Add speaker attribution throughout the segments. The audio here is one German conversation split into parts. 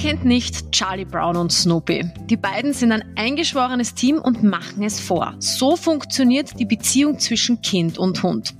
Speaker 1: kennt nicht Charlie Brown und Snoopy? Die beiden sind ein eingeschworenes Team und machen es vor. So funktioniert die Beziehung zwischen Kind und Hund.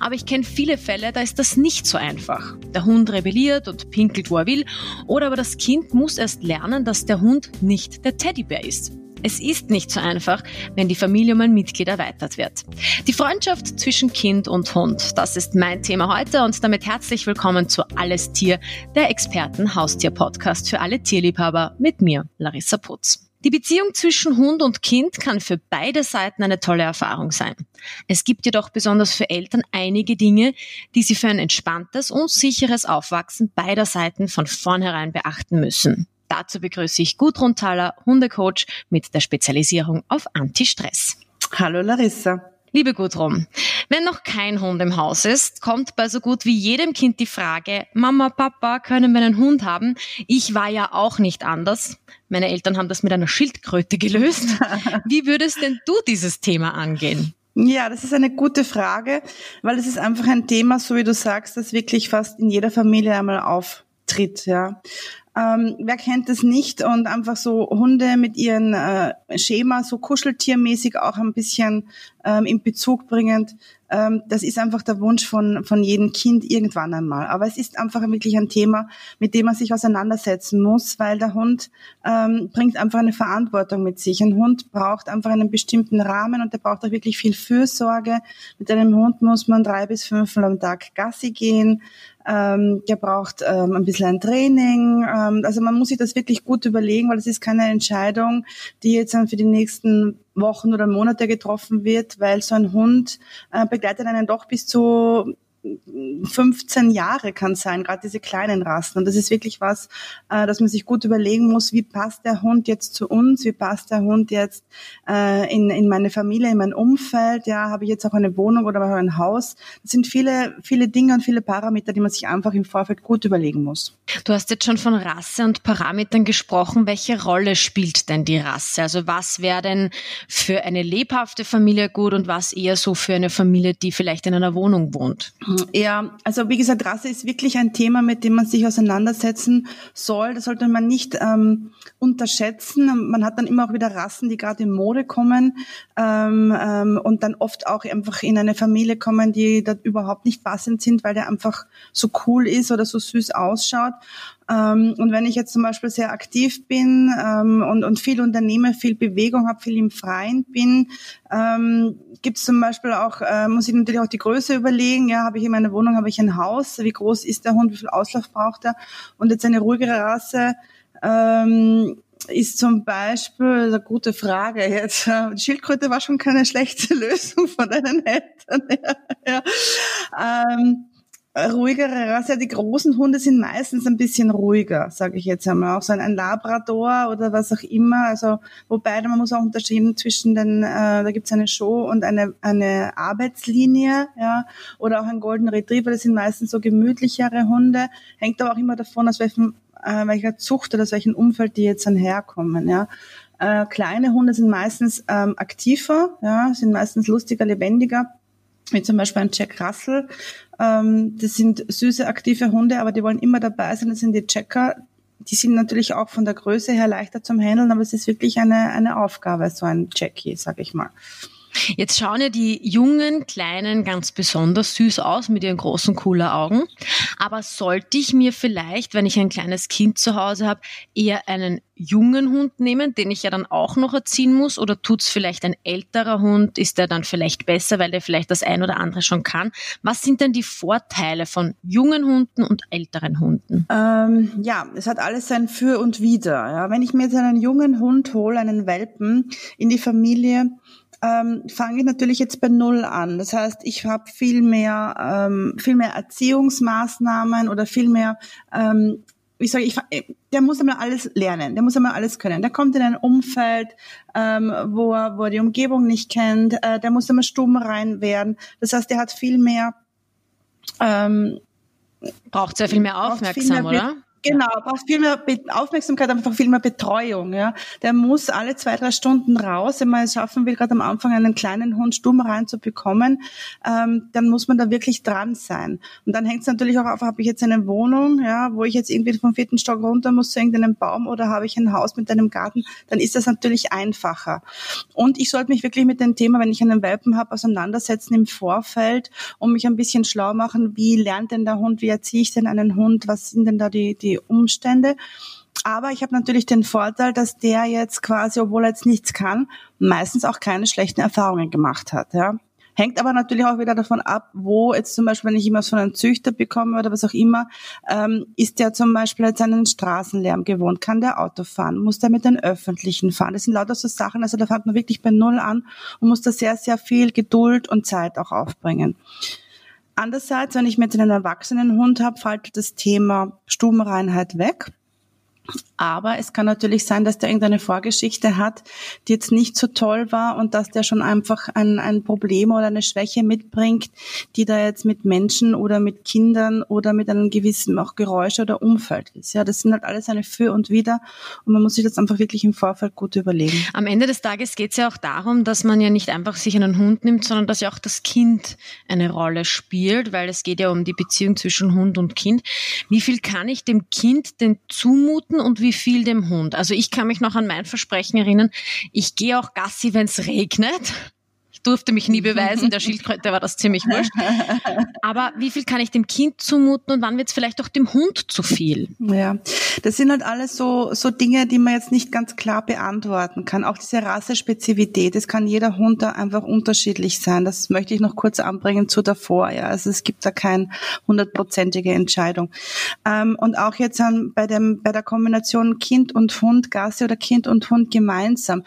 Speaker 1: Aber ich kenne viele Fälle, da ist das nicht so einfach. Der Hund rebelliert und pinkelt, wo er will, oder aber das Kind muss erst lernen, dass der Hund nicht der Teddybär ist. Es ist nicht so einfach, wenn die Familie um ein Mitglied erweitert wird. Die Freundschaft zwischen Kind und Hund, das ist mein Thema heute und damit herzlich willkommen zu Alles Tier, der Experten-Haustier-Podcast für alle Tierliebhaber mit mir, Larissa Putz. Die Beziehung zwischen Hund und Kind kann für beide Seiten eine tolle Erfahrung sein. Es gibt jedoch besonders für Eltern einige Dinge, die sie für ein entspanntes und sicheres Aufwachsen beider Seiten von vornherein beachten müssen. Dazu begrüße ich Gudrun Thaler, Hundecoach mit der Spezialisierung auf Anti-Stress.
Speaker 2: Hallo Larissa.
Speaker 1: Liebe Gudrun, wenn noch kein Hund im Haus ist, kommt bei so gut wie jedem Kind die Frage, Mama, Papa, können wir einen Hund haben? Ich war ja auch nicht anders. Meine Eltern haben das mit einer Schildkröte gelöst. Wie würdest denn du dieses Thema angehen?
Speaker 2: Ja, das ist eine gute Frage, weil es ist einfach ein Thema, so wie du sagst, das wirklich fast in jeder Familie einmal auftritt, ja. Ähm, wer kennt es nicht? Und einfach so Hunde mit ihren äh, Schema, so kuscheltiermäßig auch ein bisschen ähm, in Bezug bringend. Ähm, das ist einfach der Wunsch von, von jedem Kind irgendwann einmal. Aber es ist einfach wirklich ein Thema, mit dem man sich auseinandersetzen muss, weil der Hund ähm, bringt einfach eine Verantwortung mit sich. Ein Hund braucht einfach einen bestimmten Rahmen und der braucht auch wirklich viel Fürsorge. Mit einem Hund muss man drei bis fünfmal am Tag Gassi gehen. Ähm, der braucht ähm, ein bisschen ein Training. Ähm, also man muss sich das wirklich gut überlegen, weil es ist keine Entscheidung, die jetzt dann für die nächsten Wochen oder Monate getroffen wird, weil so ein Hund äh, begleitet einen doch bis zu 15 Jahre kann sein, gerade diese kleinen Rassen. Und das ist wirklich was, äh, dass man sich gut überlegen muss, wie passt der Hund jetzt zu uns, wie passt der Hund jetzt äh, in, in meine Familie, in mein Umfeld, ja, habe ich jetzt auch eine Wohnung oder ein Haus. Das sind viele, viele Dinge und viele Parameter, die man sich einfach im Vorfeld gut überlegen muss.
Speaker 1: Du hast jetzt schon von Rasse und Parametern gesprochen. Welche Rolle spielt denn die Rasse? Also was wäre denn für eine lebhafte Familie gut und was eher so für eine Familie, die vielleicht in einer Wohnung wohnt?
Speaker 2: Ja, also wie gesagt, Rasse ist wirklich ein Thema, mit dem man sich auseinandersetzen soll. Das sollte man nicht ähm, unterschätzen. Man hat dann immer auch wieder Rassen, die gerade in Mode kommen ähm, ähm, und dann oft auch einfach in eine Familie kommen, die da überhaupt nicht passend sind, weil der einfach so cool ist oder so süß ausschaut. Ähm, und wenn ich jetzt zum Beispiel sehr aktiv bin ähm, und, und viel unternehme, viel Bewegung habe, viel im Freien bin, ähm, gibt es zum Beispiel auch, äh, muss ich natürlich auch die Größe überlegen, ja, habe ich in meiner Wohnung, habe ich ein Haus, wie groß ist der Hund, wie viel Auslauf braucht er und jetzt eine ruhigere Rasse, ähm, ist zum Beispiel eine gute Frage jetzt. Schildkröte war schon keine schlechte Lösung von deinen Eltern. ja. Ähm, ruhigere Rasse. Die großen Hunde sind meistens ein bisschen ruhiger, sage ich jetzt einmal. Auch so ein Labrador oder was auch immer. Also wobei man muss auch unterscheiden zwischen den, äh, da gibt es eine Show und eine eine Arbeitslinie, ja, oder auch ein Golden Retriever. Das sind meistens so gemütlichere Hunde. Hängt aber auch immer davon, aus welchem äh, welcher Zucht oder aus welchem Umfeld die jetzt dann herkommen, ja. Äh, kleine Hunde sind meistens ähm, aktiver, ja, sind meistens lustiger, lebendiger wie zum Beispiel ein Jack Russell. Ähm, das sind süße, aktive Hunde, aber die wollen immer dabei sein. Das sind die Checker. Die sind natürlich auch von der Größe her leichter zum Handeln, aber es ist wirklich eine, eine Aufgabe, so ein Jackie, sag ich mal.
Speaker 1: Jetzt schauen ja die jungen Kleinen ganz besonders süß aus mit ihren großen, coolen Augen. Aber sollte ich mir vielleicht, wenn ich ein kleines Kind zu Hause habe, eher einen jungen Hund nehmen, den ich ja dann auch noch erziehen muss? Oder tut's vielleicht ein älterer Hund? Ist der dann vielleicht besser, weil der vielleicht das ein oder andere schon kann? Was sind denn die Vorteile von jungen Hunden und älteren Hunden?
Speaker 2: Ähm, ja, es hat alles sein Für und Wider. Ja, wenn ich mir jetzt einen jungen Hund hole, einen Welpen in die Familie, ähm, fange ich natürlich jetzt bei Null an. Das heißt, ich habe viel mehr, ähm, viel mehr Erziehungsmaßnahmen oder viel mehr ähm, ich sage, ich, der muss einmal alles lernen, der muss einmal alles können. Der kommt in ein Umfeld, ähm, wo, er, wo er die Umgebung nicht kennt, äh, der muss einmal stumm rein werden. Das heißt, der hat viel mehr
Speaker 1: ähm, braucht sehr viel mehr aufmerksam, viel mehr, oder?
Speaker 2: Genau, braucht viel mehr Aufmerksamkeit, einfach viel mehr Betreuung. Ja, der muss alle zwei drei Stunden raus, wenn man es schaffen will, gerade am Anfang einen kleinen Hund stumm reinzubekommen, ähm, dann muss man da wirklich dran sein. Und dann hängt es natürlich auch auf, habe ich jetzt eine Wohnung, ja, wo ich jetzt irgendwie vom vierten Stock runter muss zu irgendeinem Baum oder habe ich ein Haus mit einem Garten, dann ist das natürlich einfacher. Und ich sollte mich wirklich mit dem Thema, wenn ich einen Welpen habe, auseinandersetzen im Vorfeld und mich ein bisschen schlau machen, wie lernt denn der Hund, wie erziehe ich denn einen Hund, was sind denn da die, die Umstände. Aber ich habe natürlich den Vorteil, dass der jetzt quasi, obwohl er jetzt nichts kann, meistens auch keine schlechten Erfahrungen gemacht hat. Ja. Hängt aber natürlich auch wieder davon ab, wo jetzt zum Beispiel, wenn ich immer so einen Züchter bekomme oder was auch immer, ähm, ist der zum Beispiel jetzt einen Straßenlärm gewohnt, kann der Auto fahren, muss der mit den Öffentlichen fahren. Das sind lauter so Sachen, also da fängt man wirklich bei Null an und muss da sehr, sehr viel Geduld und Zeit auch aufbringen. Andererseits, wenn ich mit einem erwachsenen Hund habe, fällt das Thema Stubenreinheit weg. Aber es kann natürlich sein, dass der irgendeine Vorgeschichte hat, die jetzt nicht so toll war und dass der schon einfach ein, ein Problem oder eine Schwäche mitbringt, die da jetzt mit Menschen oder mit Kindern oder mit einem gewissen auch Geräusch oder Umfeld ist. Ja, das sind halt alles eine Für und Wider und man muss sich das einfach wirklich im Vorfeld gut überlegen.
Speaker 1: Am Ende des Tages geht es ja auch darum, dass man ja nicht einfach sich einen Hund nimmt, sondern dass ja auch das Kind eine Rolle spielt, weil es geht ja um die Beziehung zwischen Hund und Kind. Wie viel kann ich dem Kind denn zumuten und wie viel dem Hund. Also ich kann mich noch an mein Versprechen erinnern. Ich gehe auch Gassi, wenn es regnet durfte mich nie beweisen, der Schildkröte war das ziemlich wurscht. Aber wie viel kann ich dem Kind zumuten und wann wird es vielleicht auch dem Hund zu viel?
Speaker 2: Ja, das sind halt alles so, so Dinge, die man jetzt nicht ganz klar beantworten kann. Auch diese Rassespezifität, es kann jeder Hund da einfach unterschiedlich sein. Das möchte ich noch kurz anbringen zu davor. Ja, also es gibt da keine hundertprozentige Entscheidung. Ähm, und auch jetzt an, bei dem, bei der Kombination Kind und Hund, Gasse oder Kind und Hund gemeinsam.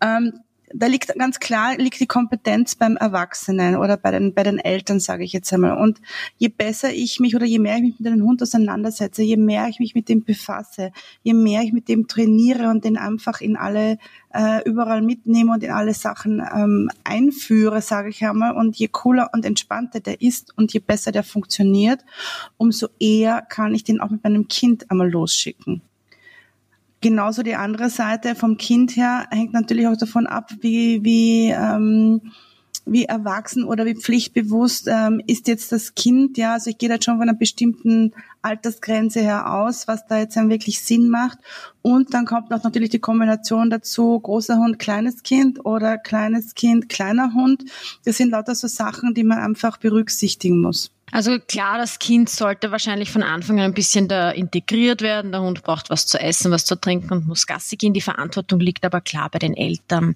Speaker 2: Ähm, da liegt ganz klar liegt die Kompetenz beim Erwachsenen oder bei den bei den Eltern, sage ich jetzt einmal. Und je besser ich mich oder je mehr ich mich mit einem Hund auseinandersetze, je mehr ich mich mit dem befasse, je mehr ich mit dem trainiere und den einfach in alle äh, überall mitnehme und in alle Sachen ähm, einführe, sage ich einmal. Und je cooler und entspannter der ist und je besser der funktioniert, umso eher kann ich den auch mit meinem Kind einmal losschicken. Genauso die andere Seite vom Kind her hängt natürlich auch davon ab, wie, wie, ähm, wie erwachsen oder wie pflichtbewusst ähm, ist jetzt das Kind. Ja, also ich gehe da schon von einer bestimmten Altersgrenze her aus, was da jetzt dann wirklich Sinn macht. Und dann kommt noch natürlich die Kombination dazu, großer Hund, kleines Kind oder kleines Kind, kleiner Hund. Das sind lauter so Sachen, die man einfach berücksichtigen muss.
Speaker 1: Also klar, das Kind sollte wahrscheinlich von Anfang an ein bisschen da integriert werden. Der Hund braucht was zu essen, was zu trinken und muss Gassi gehen. Die Verantwortung liegt aber klar bei den Eltern.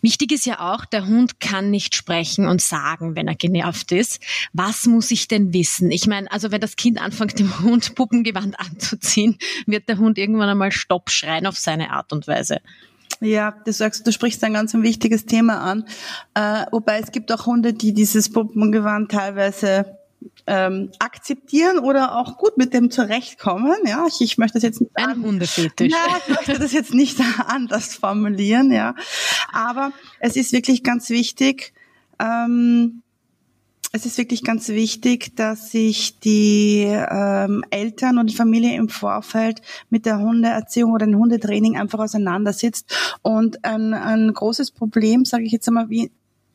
Speaker 1: Wichtig ist ja auch, der Hund kann nicht sprechen und sagen, wenn er genervt ist. Was muss ich denn wissen? Ich meine, also wenn das Kind anfängt, dem Hund Puppengewand anzuziehen, wird der Hund irgendwann einmal Stopp schreien auf seine Art und Weise.
Speaker 2: Ja, du sagst, du sprichst ein ganz ein wichtiges Thema an. Äh, wobei es gibt auch Hunde, die dieses Puppengewand teilweise ähm, akzeptieren oder auch gut mit dem zurechtkommen. Ja, ich, ich möchte das jetzt nicht
Speaker 1: ein Hundefetisch.
Speaker 2: Ja, ich möchte das jetzt nicht anders formulieren. Ja, aber es ist wirklich ganz wichtig. Ähm, es ist wirklich ganz wichtig, dass sich die ähm, Eltern und die Familie im Vorfeld mit der Hundeerziehung oder dem Hundetraining einfach auseinandersetzt. Und ein, ein großes Problem, sage ich jetzt einmal, wie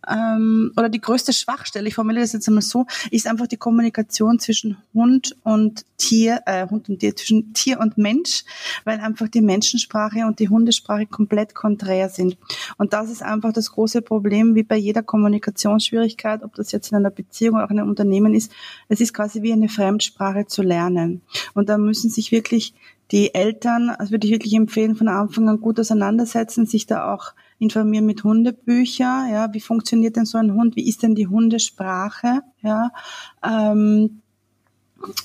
Speaker 2: ähm, oder die größte Schwachstelle, ich formuliere das jetzt einmal so, ist einfach die Kommunikation zwischen Hund und Tier, äh, Hund und Tier, zwischen Tier und Mensch, weil einfach die Menschensprache und die Hundesprache komplett konträr sind. Und das ist einfach das große Problem, wie bei jeder Kommunikationsschwierigkeit, ob das jetzt in einer Beziehung oder auch in einem Unternehmen ist. Es ist quasi wie eine Fremdsprache zu lernen. Und da müssen sich wirklich die Eltern, also würde ich wirklich empfehlen, von Anfang an gut auseinandersetzen, sich da auch informieren mit Hundebücher, ja, wie funktioniert denn so ein Hund, wie ist denn die Hundesprache, ja, ähm,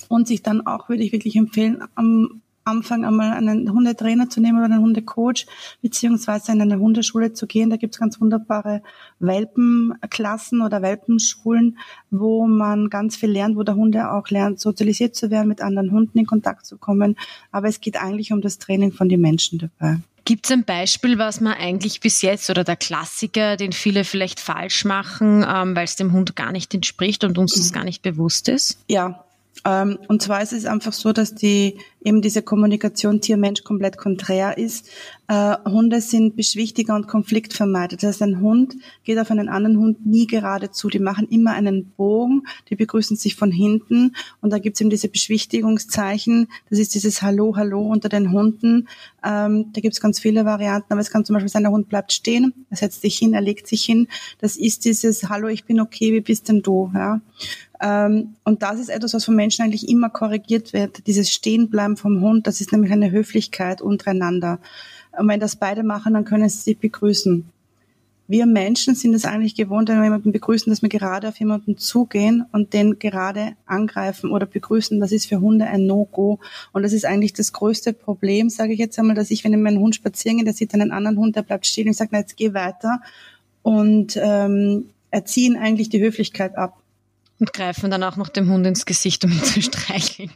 Speaker 2: und sich dann auch, würde ich wirklich empfehlen, am Anfang einmal einen Hundetrainer zu nehmen oder einen Hundecoach, beziehungsweise in eine Hundeschule zu gehen. Da gibt es ganz wunderbare Welpenklassen oder Welpenschulen, wo man ganz viel lernt, wo der Hunde auch lernt, sozialisiert zu werden, mit anderen Hunden in Kontakt zu kommen. Aber es geht eigentlich um das Training von den Menschen dabei.
Speaker 1: Gibt es ein Beispiel, was man eigentlich bis jetzt oder der Klassiker, den viele vielleicht falsch machen, ähm, weil es dem Hund gar nicht entspricht und uns das gar nicht bewusst ist?
Speaker 2: Ja, Ähm, und zwar ist es einfach so, dass die eben diese Kommunikation Tier-Mensch komplett konträr ist. Äh, Hunde sind Beschwichtiger und Konfliktvermeider. Das heißt, ein Hund geht auf einen anderen Hund nie gerade zu. Die machen immer einen Bogen, die begrüßen sich von hinten und da gibt es eben diese Beschwichtigungszeichen. Das ist dieses Hallo, Hallo unter den Hunden. Ähm, da gibt es ganz viele Varianten, aber es kann zum Beispiel sein, der Hund bleibt stehen, er setzt sich hin, er legt sich hin. Das ist dieses Hallo, ich bin okay, wie bist denn du? Ja? Ähm, und das ist etwas, was von Menschen eigentlich immer korrigiert wird. Dieses Stehenbleiben vom Hund, das ist nämlich eine Höflichkeit untereinander. Und wenn das beide machen, dann können sie sich begrüßen. Wir Menschen sind es eigentlich gewohnt, wenn wir jemanden begrüßen, dass wir gerade auf jemanden zugehen und den gerade angreifen oder begrüßen. Das ist für Hunde ein No-Go. Und das ist eigentlich das größte Problem, sage ich jetzt einmal, dass ich, wenn mein Hund spazieren geht, der sieht einen anderen Hund, der bleibt stehen und ich sage, na, jetzt geh weiter. Und ähm, erziehen eigentlich die Höflichkeit ab
Speaker 1: und greifen dann auch noch dem Hund ins Gesicht, um ihn zu streicheln.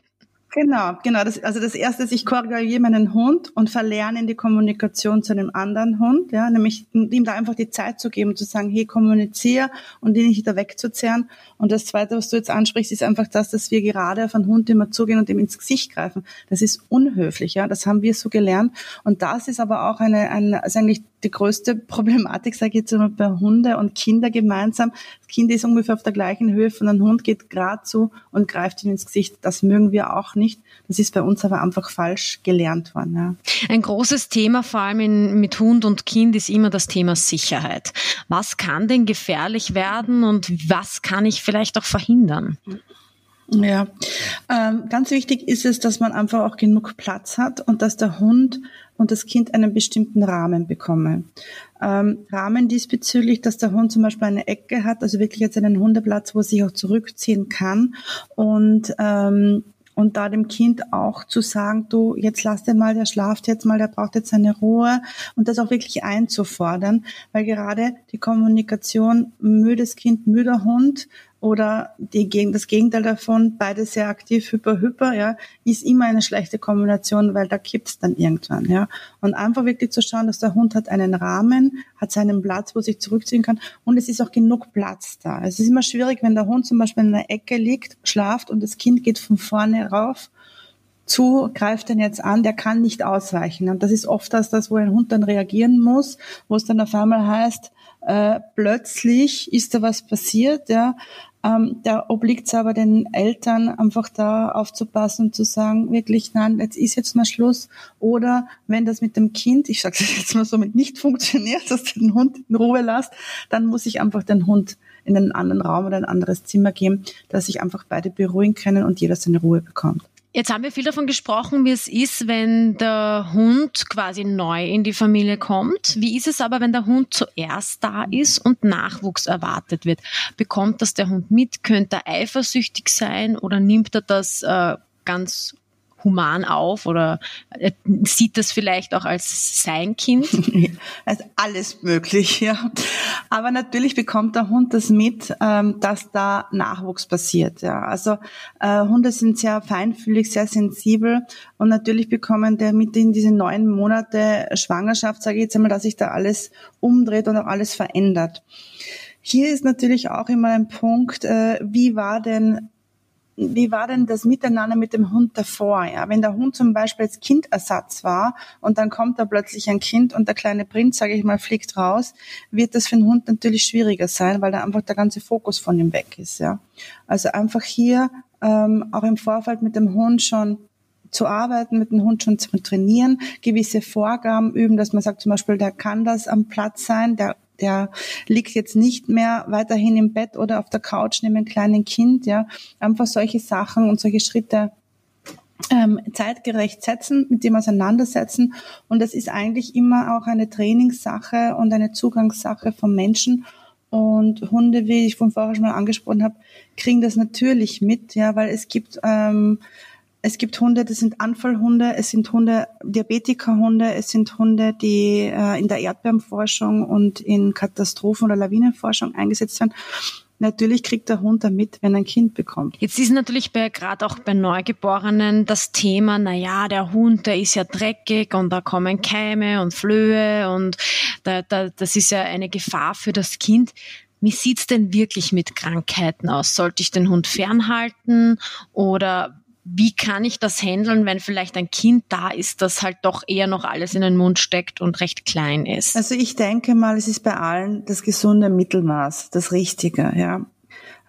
Speaker 2: Genau, genau. Das, also das erste ist, ich korrigiere meinen Hund und verlerne in die Kommunikation zu einem anderen Hund, ja, nämlich ihm da einfach die Zeit zu geben, zu sagen, hey, kommuniziere und ihn nicht da wegzuzerren. Und das zweite, was du jetzt ansprichst, ist einfach das, dass wir gerade auf einen Hund immer zugehen und ihm ins Gesicht greifen. Das ist unhöflich, ja. Das haben wir so gelernt. Und das ist aber auch eine, eine also eigentlich die größte Problematik, sage ich jetzt mal, bei Hunde und Kinder gemeinsam. Das Kind ist ungefähr auf der gleichen Höhe von einem Hund, geht gerade zu und greift ihm ins Gesicht. Das mögen wir auch nicht. Das ist bei uns aber einfach falsch gelernt worden. Ja.
Speaker 1: Ein großes Thema, vor allem in, mit Hund und Kind, ist immer das Thema Sicherheit. Was kann denn gefährlich werden und was kann ich vielleicht auch verhindern?
Speaker 2: Ja, ähm, ganz wichtig ist es, dass man einfach auch genug Platz hat und dass der Hund und das Kind einen bestimmten Rahmen bekommen. Ähm, Rahmen diesbezüglich, dass der Hund zum Beispiel eine Ecke hat, also wirklich jetzt einen Hundeplatz, wo er sich auch zurückziehen kann und ähm, und da dem Kind auch zu sagen, du, jetzt lass den mal, der schlaft jetzt mal, der braucht jetzt seine Ruhe und das auch wirklich einzufordern, weil gerade die Kommunikation müdes Kind, müder Hund oder die, das Gegenteil davon, beide sehr aktiv, hyper, hyper, ja, ist immer eine schlechte Kombination, weil da kippt's dann irgendwann, ja. Und einfach wirklich zu schauen, dass der Hund hat einen Rahmen, hat seinen Platz, wo sich zurückziehen kann und es ist auch genug Platz da. Es ist immer schwierig, wenn der Hund zum Beispiel in einer Ecke liegt, schlaft und das Kind geht von vorne rauf zu, greift den jetzt an, der kann nicht ausweichen. Und das ist oft das, das, wo ein Hund dann reagieren muss, wo es dann auf einmal heißt, äh, plötzlich ist da was passiert, ja, ähm, da obliegt es aber den Eltern, einfach da aufzupassen und zu sagen, wirklich, nein, jetzt ist jetzt mal Schluss. Oder wenn das mit dem Kind, ich sage es jetzt mal so, mit nicht funktioniert, dass du den Hund in Ruhe lässt, dann muss ich einfach den Hund in einen anderen Raum oder ein anderes Zimmer geben, dass sich einfach beide beruhigen können und jeder seine Ruhe bekommt.
Speaker 1: Jetzt haben wir viel davon gesprochen, wie es ist, wenn der Hund quasi neu in die Familie kommt. Wie ist es aber, wenn der Hund zuerst da ist und Nachwuchs erwartet wird? Bekommt das der Hund mit? Könnte er eifersüchtig sein oder nimmt er das äh, ganz human auf oder sieht das vielleicht auch als sein Kind?
Speaker 2: Also alles möglich, ja. Aber natürlich bekommt der Hund das mit, ähm, dass da Nachwuchs passiert. Ja. Also äh, Hunde sind sehr feinfühlig, sehr sensibel und natürlich bekommen der mit in diese neun Monate Schwangerschaft, sage ich jetzt einmal, dass sich da alles umdreht und auch alles verändert. Hier ist natürlich auch immer ein Punkt, äh, wie war denn wie war denn das Miteinander mit dem Hund davor? Ja, wenn der Hund zum Beispiel als Kindersatz war und dann kommt da plötzlich ein Kind und der kleine Prinz, sage ich mal, fliegt raus, wird das für den Hund natürlich schwieriger sein, weil da einfach der ganze Fokus von ihm weg ist. Ja, also einfach hier ähm, auch im Vorfeld mit dem Hund schon zu arbeiten, mit dem Hund schon zu trainieren, gewisse Vorgaben üben, dass man sagt zum Beispiel, der kann das am Platz sein, der der liegt jetzt nicht mehr weiterhin im Bett oder auf der Couch neben einem kleinen Kind, ja. Einfach solche Sachen und solche Schritte ähm, zeitgerecht setzen, mit dem auseinandersetzen. Und das ist eigentlich immer auch eine Trainingssache und eine Zugangssache von Menschen. Und Hunde, wie ich von vorher schon mal angesprochen habe, kriegen das natürlich mit, ja, weil es gibt ähm, es gibt Hunde, das sind Anfallhunde, es sind Hunde, Diabetikerhunde, es sind Hunde, die äh, in der Erdbebenforschung und in Katastrophen- oder Lawinenforschung eingesetzt werden. Natürlich kriegt der Hund damit, wenn er ein Kind bekommt.
Speaker 1: Jetzt ist natürlich bei, gerade auch bei Neugeborenen das Thema, na ja, der Hund, der ist ja dreckig und da kommen Keime und Flöhe und da, da, das ist ja eine Gefahr für das Kind. wie sieht's denn wirklich mit Krankheiten aus? Sollte ich den Hund fernhalten oder wie kann ich das handeln, wenn vielleicht ein Kind da ist, das halt doch eher noch alles in den Mund steckt und recht klein ist?
Speaker 2: Also ich denke mal, es ist bei allen das gesunde Mittelmaß, das Richtige, ja.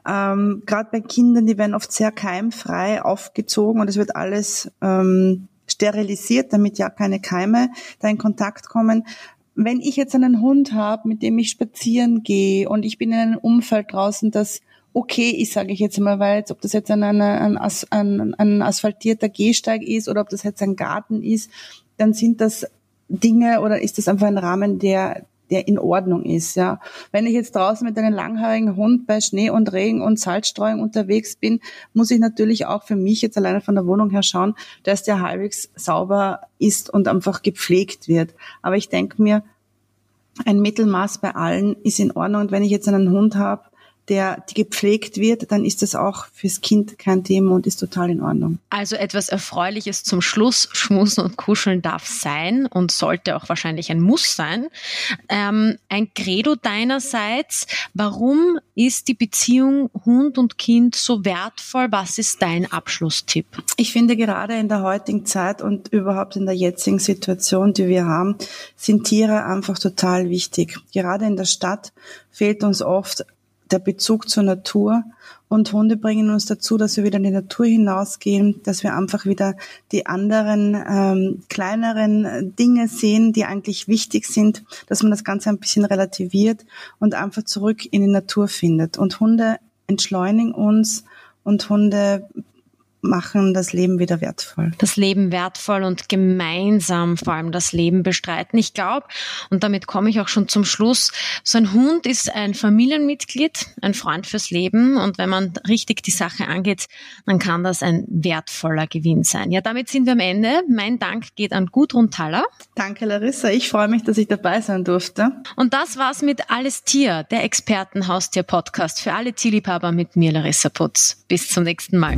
Speaker 2: Ähm, Gerade bei Kindern, die werden oft sehr keimfrei aufgezogen und es wird alles ähm, sterilisiert, damit ja keine Keime da in Kontakt kommen. Wenn ich jetzt einen Hund habe, mit dem ich spazieren gehe und ich bin in einem Umfeld draußen, das okay ist, sage ich jetzt mal, weil jetzt, ob das jetzt ein, ein, ein, ein asphaltierter Gehsteig ist oder ob das jetzt ein Garten ist, dann sind das Dinge oder ist das einfach ein Rahmen, der der in Ordnung ist, ja. Wenn ich jetzt draußen mit einem langhaarigen Hund bei Schnee und Regen und Salzstreuung unterwegs bin, muss ich natürlich auch für mich jetzt alleine von der Wohnung her schauen, dass der halbwegs sauber ist und einfach gepflegt wird. Aber ich denke mir, ein Mittelmaß bei allen ist in Ordnung. Und wenn ich jetzt einen Hund habe, der die gepflegt wird, dann ist das auch fürs Kind kein Thema und ist total in Ordnung.
Speaker 1: Also etwas Erfreuliches zum Schluss. Schmusen und Kuscheln darf sein und sollte auch wahrscheinlich ein Muss sein. Ähm, ein Credo deinerseits. Warum ist die Beziehung Hund und Kind so wertvoll? Was ist dein Abschlusstipp?
Speaker 2: Ich finde gerade in der heutigen Zeit und überhaupt in der jetzigen Situation, die wir haben, sind Tiere einfach total wichtig. Gerade in der Stadt fehlt uns oft der Bezug zur Natur. Und Hunde bringen uns dazu, dass wir wieder in die Natur hinausgehen, dass wir einfach wieder die anderen ähm, kleineren Dinge sehen, die eigentlich wichtig sind, dass man das Ganze ein bisschen relativiert und einfach zurück in die Natur findet. Und Hunde entschleunigen uns und Hunde machen das Leben wieder wertvoll.
Speaker 1: Das Leben wertvoll und gemeinsam vor allem das Leben bestreiten. Ich glaube, und damit komme ich auch schon zum Schluss, so ein Hund ist ein Familienmitglied, ein Freund fürs Leben und wenn man richtig die Sache angeht, dann kann das ein wertvoller Gewinn sein. Ja, damit sind wir am Ende. Mein Dank geht an Gudrun Thaler.
Speaker 2: Danke, Larissa. Ich freue mich, dass ich dabei sein durfte.
Speaker 1: Und das war's mit Alles Tier, der Expertenhaustier-Podcast für alle Tierliebhaber mit mir, Larissa Putz. Bis zum nächsten Mal.